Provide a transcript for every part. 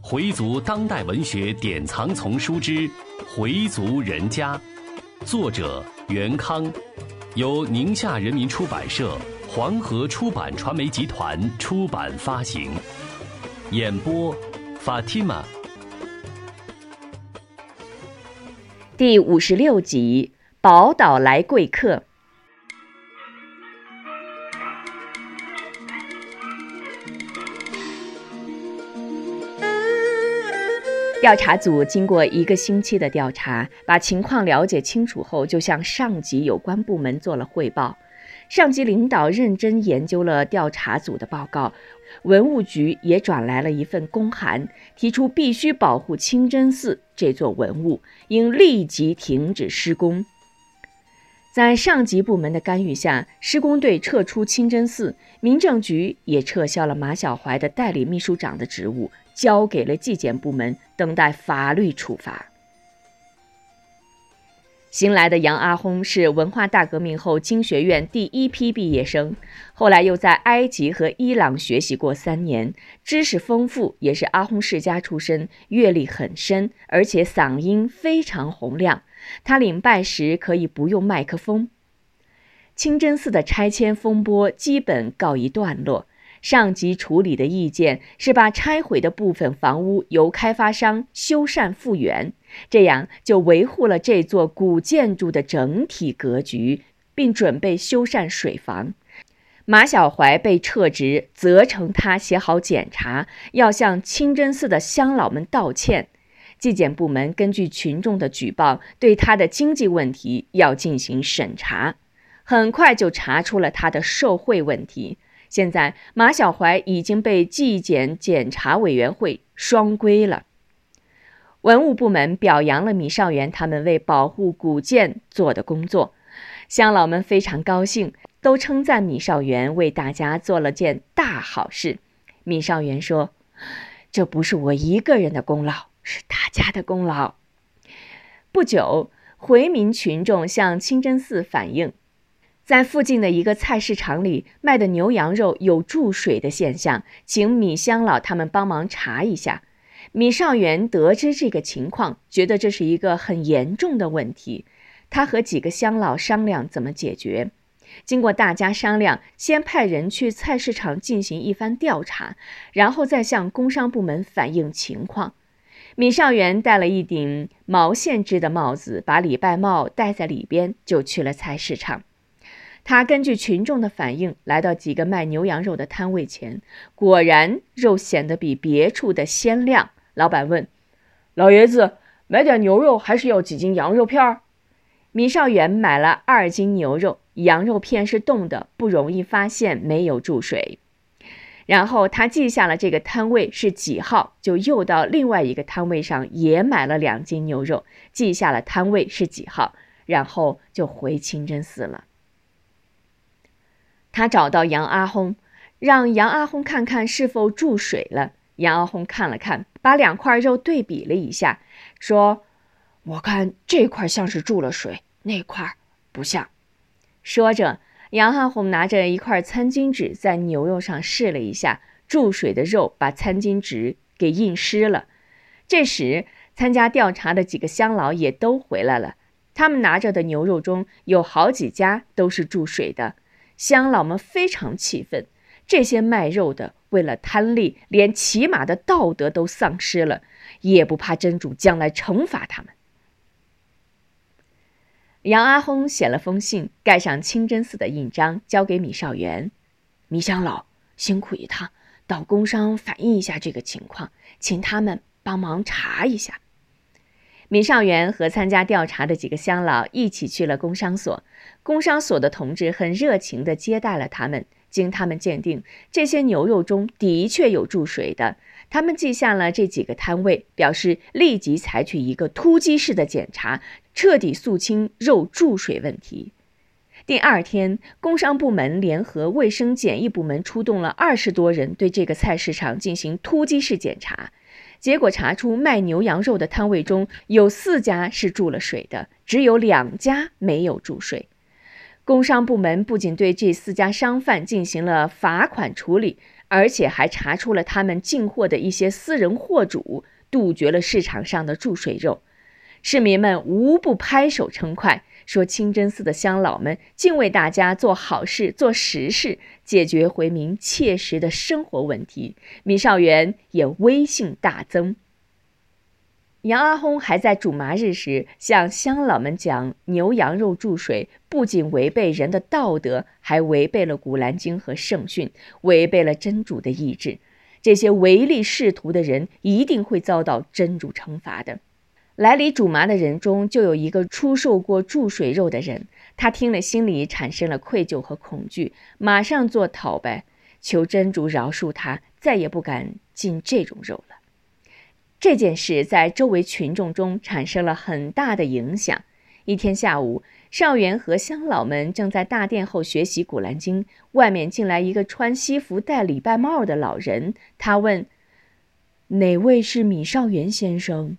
回族当代文学典藏丛书之《回族人家》，作者袁康，由宁夏人民出版社、黄河出版传媒集团出版发行。演播：Fatima。第五十六集：宝岛来贵客。调查组经过一个星期的调查，把情况了解清楚后，就向上级有关部门做了汇报。上级领导认真研究了调查组的报告，文物局也转来了一份公函，提出必须保护清真寺这座文物，应立即停止施工。在上级部门的干预下，施工队撤出清真寺，民政局也撤销了马小怀的代理秘书长的职务。交给了纪检部门，等待法律处罚。新来的杨阿訇是文化大革命后经学院第一批毕业生，后来又在埃及和伊朗学习过三年，知识丰富，也是阿訇世家出身，阅历很深，而且嗓音非常洪亮。他领拜时可以不用麦克风。清真寺的拆迁风波基本告一段落。上级处理的意见是把拆毁的部分房屋由开发商修缮复原，这样就维护了这座古建筑的整体格局，并准备修缮水房。马小怀被撤职，责成他写好检查，要向清真寺的乡老们道歉。纪检部门根据群众的举报，对他的经济问题要进行审查，很快就查出了他的受贿问题。现在马小怀已经被纪检检查委员会双规了。文物部门表扬了米少元他们为保护古建做的工作，乡老们非常高兴，都称赞米少元为大家做了件大好事。米少元说：“这不是我一个人的功劳，是大家的功劳。”不久，回民群众向清真寺反映。在附近的一个菜市场里卖的牛羊肉有注水的现象，请米乡老他们帮忙查一下。米少元得知这个情况，觉得这是一个很严重的问题，他和几个乡老商量怎么解决。经过大家商量，先派人去菜市场进行一番调查，然后再向工商部门反映情况。米少元戴了一顶毛线织的帽子，把礼拜帽戴在里边，就去了菜市场。他根据群众的反应，来到几个卖牛羊肉的摊位前，果然肉显得比别处的鲜亮。老板问：“老爷子，买点牛肉还是要几斤羊肉片？”米少元买了二斤牛肉，羊肉片是冻的，不容易发现，没有注水。然后他记下了这个摊位是几号，就又到另外一个摊位上也买了两斤牛肉，记下了摊位是几号，然后就回清真寺了。他找到杨阿訇，让杨阿訇看看是否注水了。杨阿訇看了看，把两块肉对比了一下，说：“我看这块像是注了水，那块不像。”说着，杨阿訇拿着一块餐巾纸在牛肉上试了一下，注水的肉把餐巾纸给印湿了。这时，参加调查的几个乡老也都回来了，他们拿着的牛肉中有好几家都是注水的。乡老们非常气愤，这些卖肉的为了贪利，连起码的道德都丧失了，也不怕真主将来惩罚他们。杨阿訇写了封信，盖上清真寺的印章，交给米少元。米乡老辛苦一趟，到工商反映一下这个情况，请他们帮忙查一下。米少元和参加调查的几个乡老一起去了工商所，工商所的同志很热情地接待了他们。经他们鉴定，这些牛肉中的确有注水的。他们记下了这几个摊位，表示立即采取一个突击式的检查，彻底肃清肉注水问题。第二天，工商部门联合卫生检疫部门出动了二十多人，对这个菜市场进行突击式检查。结果查出，卖牛羊肉的摊位中有四家是注了水的，只有两家没有注水。工商部门不仅对这四家商贩进行了罚款处理，而且还查出了他们进货的一些私人货主，杜绝了市场上的注水肉。市民们无不拍手称快，说清真寺的乡老们竟为大家做好事、做实事，解决回民切实的生活问题。米少元也威信大增。杨阿訇还在煮麻日时向乡老们讲，牛羊肉注水不仅违背人的道德，还违背了《古兰经》和圣训，违背了真主的意志。这些唯利是图的人一定会遭到真主惩罚的。来里煮麻的人中，就有一个出售过注水肉的人。他听了，心里产生了愧疚和恐惧，马上做讨白，求真主饶恕他，再也不敢进这种肉了。这件事在周围群众中产生了很大的影响。一天下午，少元和乡老们正在大殿后学习《古兰经》，外面进来一个穿西服、戴礼拜帽的老人。他问：“哪位是米少元先生？”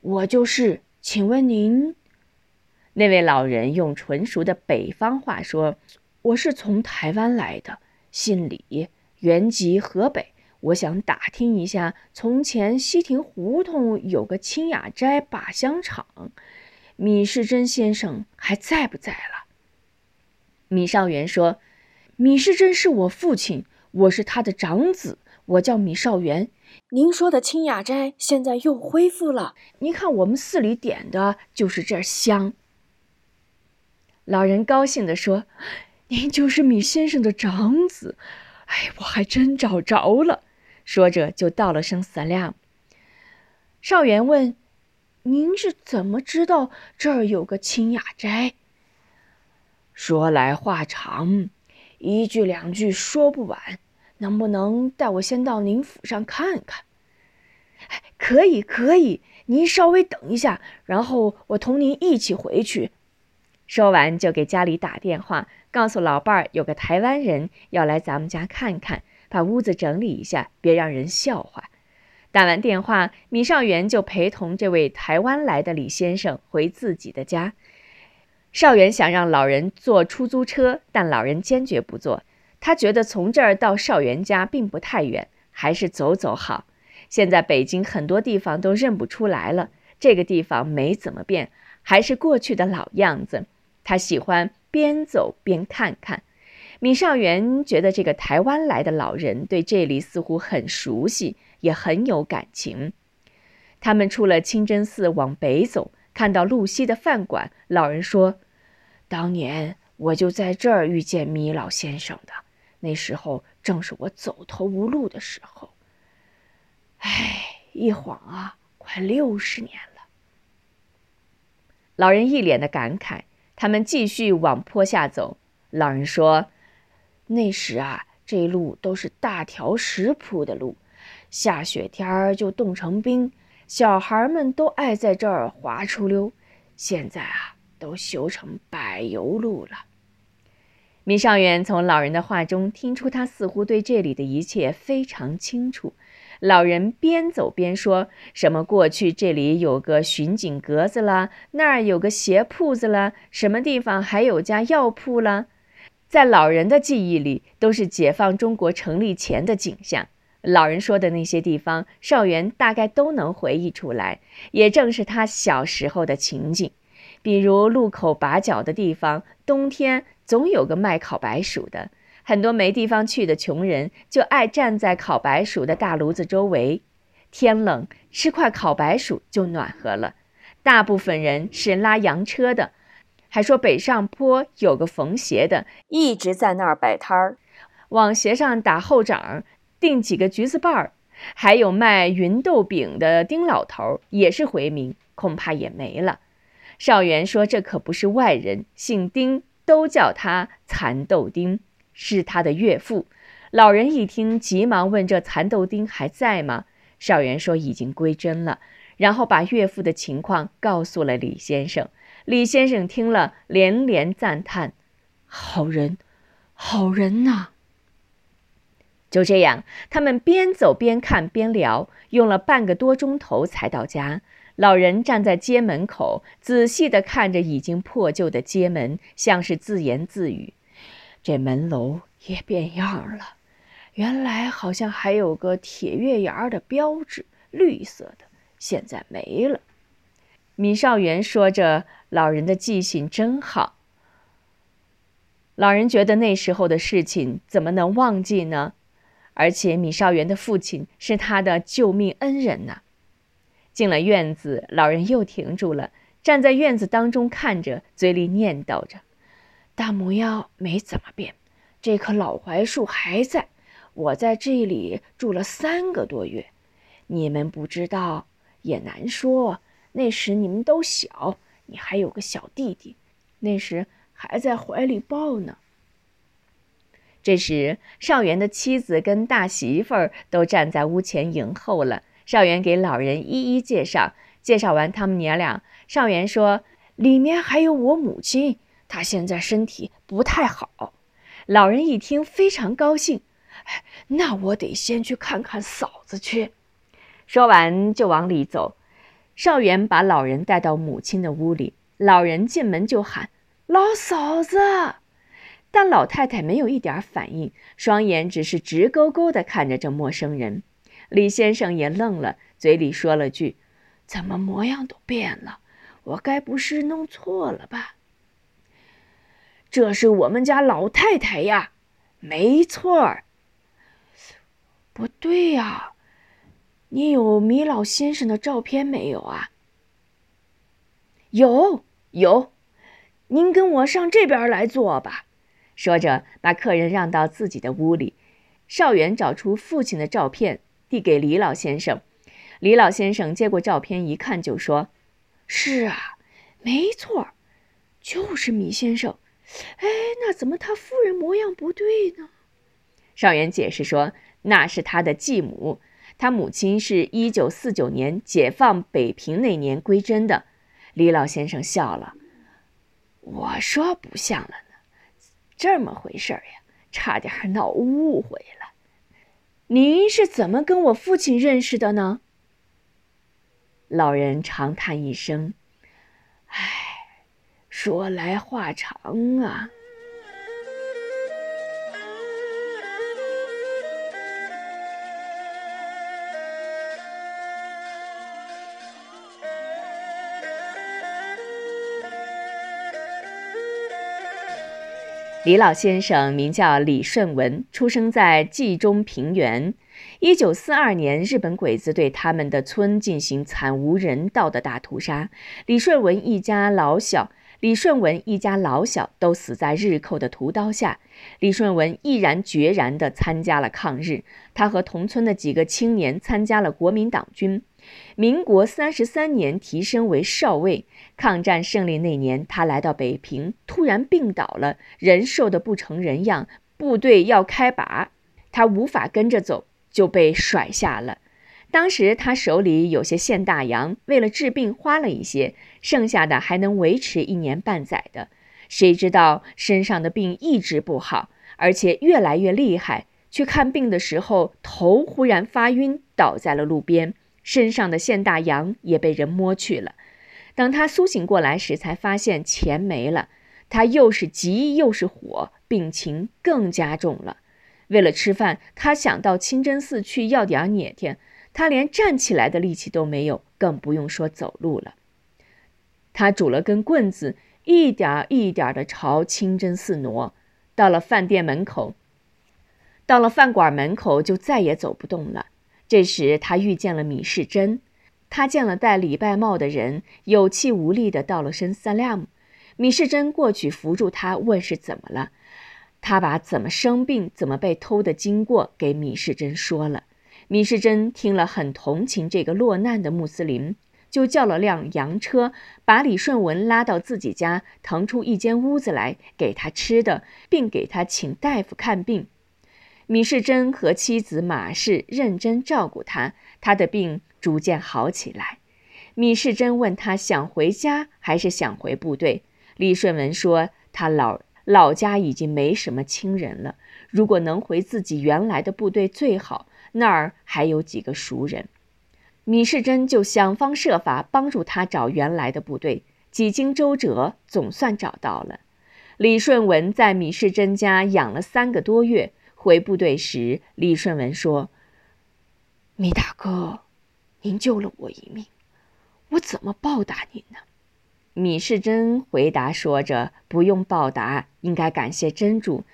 我就是，请问您？那位老人用纯熟的北方话说：“我是从台湾来的，姓李，原籍河北。我想打听一下，从前西亭胡同有个清雅斋靶香厂，米世珍先生还在不在了？”米少元说：“米世珍是我父亲，我是他的长子，我叫米少元。”您说的清雅斋现在又恢复了。您看，我们寺里点的就是这香。老人高兴地说：“您就是米先生的长子，哎，我还真找着了。”说着就道了声色亮。少元问：“您是怎么知道这儿有个清雅斋？”说来话长，一句两句说不完。能不能带我先到您府上看看？可以，可以。您稍微等一下，然后我同您一起回去。说完，就给家里打电话，告诉老伴儿有个台湾人要来咱们家看看，把屋子整理一下，别让人笑话。打完电话，米少元就陪同这位台湾来的李先生回自己的家。少元想让老人坐出租车，但老人坚决不坐。他觉得从这儿到少元家并不太远，还是走走好。现在北京很多地方都认不出来了，这个地方没怎么变，还是过去的老样子。他喜欢边走边看看。米少元觉得这个台湾来的老人对这里似乎很熟悉，也很有感情。他们出了清真寺往北走，看到路西的饭馆，老人说：“当年我就在这儿遇见米老先生的。”那时候正是我走投无路的时候。唉，一晃啊，快六十年了。老人一脸的感慨。他们继续往坡下走。老人说：“那时啊，这路都是大条石铺的路，下雪天儿就冻成冰，小孩们都爱在这儿滑出溜。现在啊，都修成柏油路了。”米少元从老人的话中听出，他似乎对这里的一切非常清楚。老人边走边说：“什么过去这里有个巡警格子了，那儿有个鞋铺子了，什么地方还有家药铺了？”在老人的记忆里，都是解放中国成立前的景象。老人说的那些地方，少元大概都能回忆出来，也正是他小时候的情景。比如路口把角的地方，冬天总有个卖烤白薯的，很多没地方去的穷人就爱站在烤白薯的大炉子周围，天冷吃块烤白薯就暖和了。大部分人是拉洋车的，还说北上坡有个缝鞋的，一直在那儿摆摊儿，往鞋上打后掌，钉几个橘子瓣儿。还有卖芸豆饼的丁老头，也是回民，恐怕也没了。少元说：“这可不是外人，姓丁，都叫他蚕豆丁，是他的岳父。”老人一听，急忙问：“这蚕豆丁还在吗？”少元说：“已经归真了。”然后把岳父的情况告诉了李先生。李先生听了，连连赞叹：“好人，好人呐！”就这样，他们边走边看边聊，用了半个多钟头才到家。老人站在街门口，仔细地看着已经破旧的街门，像是自言自语：“这门楼也变样了。原来好像还有个铁月牙的标志，绿色的，现在没了。米少元说着：“老人的记性真好。”老人觉得那时候的事情怎么能忘记呢？而且米少元的父亲是他的救命恩人呢。进了院子，老人又停住了，站在院子当中看着，嘴里念叨着：“大木妖没怎么变，这棵老槐树还在。我在这里住了三个多月，你们不知道也难说。那时你们都小，你还有个小弟弟，那时还在怀里抱呢。”这时，少元的妻子跟大媳妇儿都站在屋前迎候了。少元给老人一一介绍，介绍完他们娘俩，少元说：“里面还有我母亲，她现在身体不太好。”老人一听非常高兴，那我得先去看看嫂子去。说完就往里走。少元把老人带到母亲的屋里，老人进门就喊：“老嫂子。”但老太太没有一点反应，双眼只是直勾勾地看着这陌生人。李先生也愣了，嘴里说了句：“怎么模样都变了？我该不是弄错了吧？”这是我们家老太太呀，没错儿。不对呀，你有米老先生的照片没有啊？有有，您跟我上这边来坐吧。说着，把客人让到自己的屋里。少元找出父亲的照片，递给李老先生。李老先生接过照片，一看就说：“是啊，没错，就是米先生。哎，那怎么他夫人模样不对呢？”少元解释说：“那是他的继母，他母亲是一九四九年解放北平那年归真的。”李老先生笑了：“我说不像了呢。”这么回事呀，差点闹误会了。您是怎么跟我父亲认识的呢？老人长叹一声：“唉，说来话长啊。”李老先生名叫李顺文，出生在冀中平原。一九四二年，日本鬼子对他们的村进行惨无人道的大屠杀，李顺文一家老小，李顺文一家老小都死在日寇的屠刀下。李顺文毅然决然地参加了抗日，他和同村的几个青年参加了国民党军。民国三十三年，提升为少尉。抗战胜利那年，他来到北平，突然病倒了，人瘦得不成人样。部队要开拔，他无法跟着走，就被甩下了。当时他手里有些现大洋，为了治病花了一些，剩下的还能维持一年半载的。谁知道身上的病一直不好，而且越来越厉害。去看病的时候，头忽然发晕，倒在了路边。身上的现大洋也被人摸去了。等他苏醒过来时，才发现钱没了。他又是急又是火，病情更加重了。为了吃饭，他想到清真寺去要点捏天。他连站起来的力气都没有，更不用说走路了。他拄了根棍子，一点一点地朝清真寺挪。到了饭店门口，到了饭馆门口，就再也走不动了。这时，他遇见了米世珍。他见了戴礼拜帽的人，有气无力地道了声“萨拉姆”。米世珍过去扶住他，问是怎么了。他把怎么生病、怎么被偷的经过给米世珍说了。米世珍听了，很同情这个落难的穆斯林，就叫了辆洋车，把李顺文拉到自己家，腾出一间屋子来给他吃的，并给他请大夫看病。米世珍和妻子马氏认真照顾他，他的病逐渐好起来。米世珍问他想回家还是想回部队。李顺文说他老老家已经没什么亲人了，如果能回自己原来的部队最好，那儿还有几个熟人。米世珍就想方设法帮助他找原来的部队，几经周折，总算找到了。李顺文在米世珍家养了三个多月。回部队时，李顺文说：“米大哥，您救了我一命，我怎么报答您呢？”米世珍回答说着：“不用报答，应该感谢真主。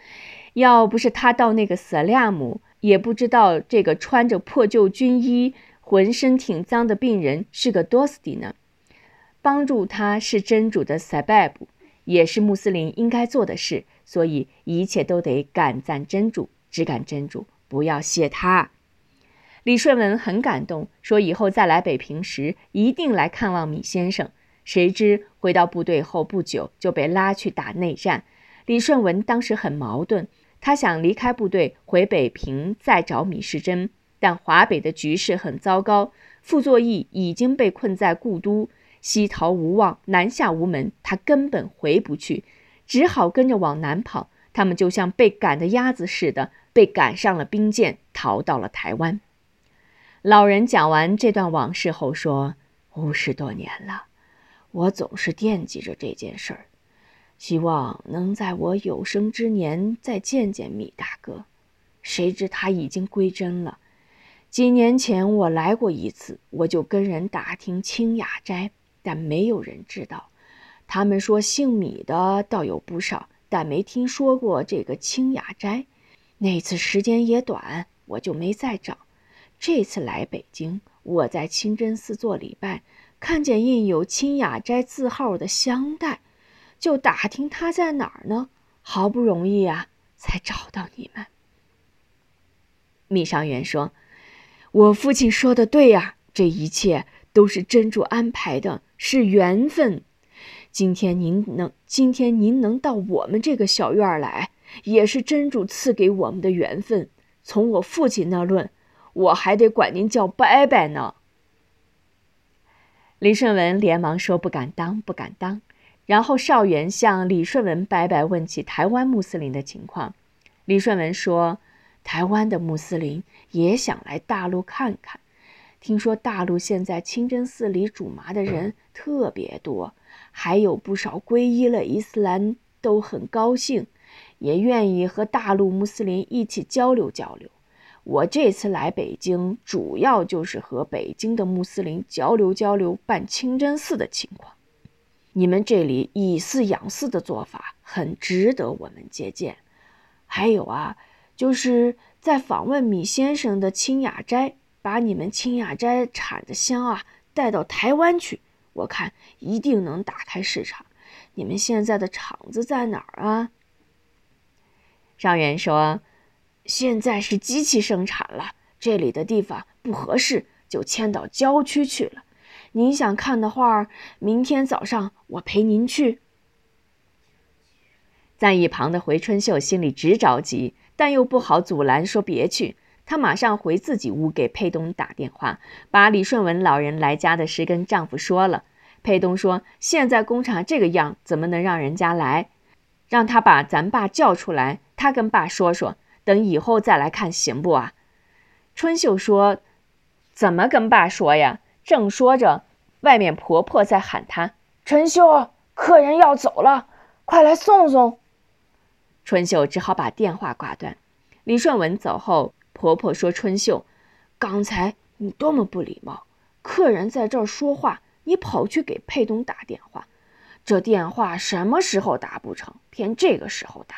要不是他到那个色拉姆，也不知道这个穿着破旧军衣、浑身挺脏的病人是个多斯蒂呢。帮助他是真主的塞拜布，也是穆斯林应该做的事，所以一切都得感赞真主。”只敢真主，不要谢他。李顺文很感动，说以后再来北平时一定来看望米先生。谁知回到部队后不久就被拉去打内战。李顺文当时很矛盾，他想离开部队回北平再找米世珍，但华北的局势很糟糕，傅作义已经被困在故都，西逃无望，南下无门，他根本回不去，只好跟着往南跑。他们就像被赶的鸭子似的。被赶上了兵舰，逃到了台湾。老人讲完这段往事后说：“五十多年了，我总是惦记着这件事儿，希望能在我有生之年再见见米大哥。谁知他已经归真了。几年前我来过一次，我就跟人打听清雅斋，但没有人知道。他们说姓米的倒有不少，但没听说过这个清雅斋。”那次时间也短，我就没再找。这次来北京，我在清真寺做礼拜，看见印有“清雅斋”字号的香袋，就打听它在哪儿呢。好不容易啊，才找到你们。密上元说：“我父亲说的对呀，这一切都是真主安排的，是缘分。今天您能，今天您能到我们这个小院来。”也是真主赐给我们的缘分。从我父亲那论，我还得管您叫伯伯呢。李顺文连忙说：“不敢当，不敢当。”然后少元向李顺文伯伯问起台湾穆斯林的情况。李顺文说：“台湾的穆斯林也想来大陆看看，听说大陆现在清真寺里主麻的人特别多，还有不少皈依了伊斯兰，都很高兴。”也愿意和大陆穆斯林一起交流交流。我这次来北京，主要就是和北京的穆斯林交流交流办清真寺的情况。你们这里以寺养寺的做法很值得我们借鉴。还有啊，就是在访问米先生的清雅斋，把你们清雅斋产的香啊带到台湾去，我看一定能打开市场。你们现在的厂子在哪儿啊？上元说：“现在是机器生产了，这里的地方不合适，就迁到郊区去了。您想看的话，明天早上我陪您去。”在一旁的回春秀心里直着急，但又不好阻拦，说别去。她马上回自己屋给佩东打电话，把李顺文老人来家的事跟丈夫说了。佩东说：“现在工厂这个样，怎么能让人家来？让他把咱爸叫出来。”他跟爸说说，等以后再来看，行不啊？春秀说：“怎么跟爸说呀？”正说着，外面婆婆在喊她：“春秀，客人要走了，快来送送。”春秀只好把电话挂断。李顺文走后，婆婆说：“春秀，刚才你多么不礼貌！客人在这儿说话，你跑去给佩东打电话，这电话什么时候打不成，偏这个时候打。”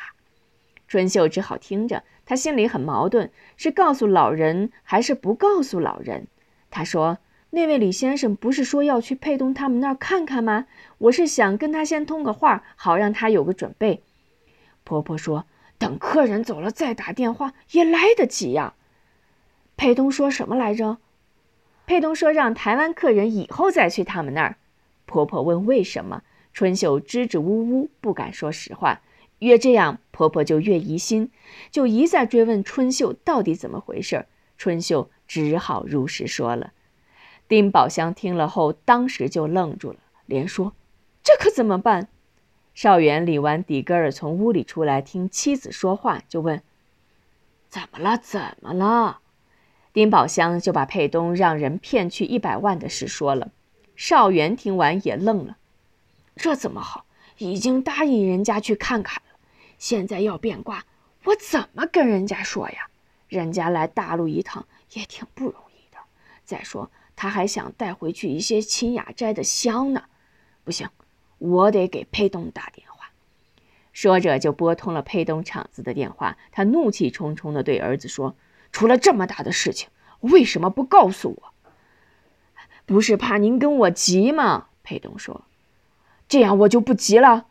春秀只好听着，他心里很矛盾，是告诉老人还是不告诉老人？他说：“那位李先生不是说要去佩东他们那儿看看吗？我是想跟他先通个话，好让他有个准备。”婆婆说：“等客人走了再打电话也来得及呀。”佩东说什么来着？佩东说让台湾客人以后再去他们那儿。婆婆问为什么？春秀支支吾吾，不敢说实话。越这样，婆婆就越疑心，就一再追问春秀到底怎么回事。春秀只好如实说了。丁宝香听了后，当时就愣住了，连说：“这可怎么办？”少元理完底格尔从屋里出来，听妻子说话，就问：“怎么了？怎么了？”丁宝香就把佩东让人骗去一百万的事说了。少元听完也愣了：“这怎么好？已经答应人家去看看，现在要变卦，我怎么跟人家说呀？人家来大陆一趟也挺不容易的。再说他还想带回去一些清雅斋的香呢。不行，我得给佩东打电话。说着就拨通了佩东厂子的电话。他怒气冲冲地对儿子说：“出了这么大的事情，为什么不告诉我？不是怕您跟我急吗？”佩东说：“这样我就不急了。”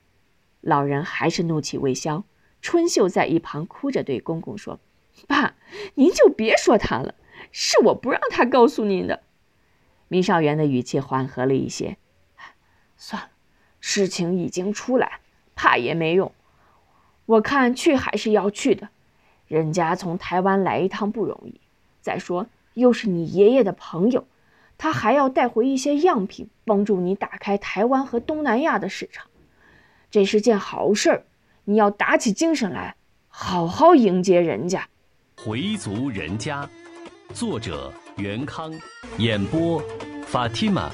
老人还是怒气未消。春秀在一旁哭着对公公说：“爸，您就别说他了，是我不让他告诉您的。”米少元的语气缓和了一些。算了，事情已经出来，怕也没用。我看去还是要去的，人家从台湾来一趟不容易。再说，又是你爷爷的朋友，他还要带回一些样品，帮助你打开台湾和东南亚的市场。这是件好事儿，你要打起精神来，好好迎接人家。回族人家，作者袁康，演播法蒂玛。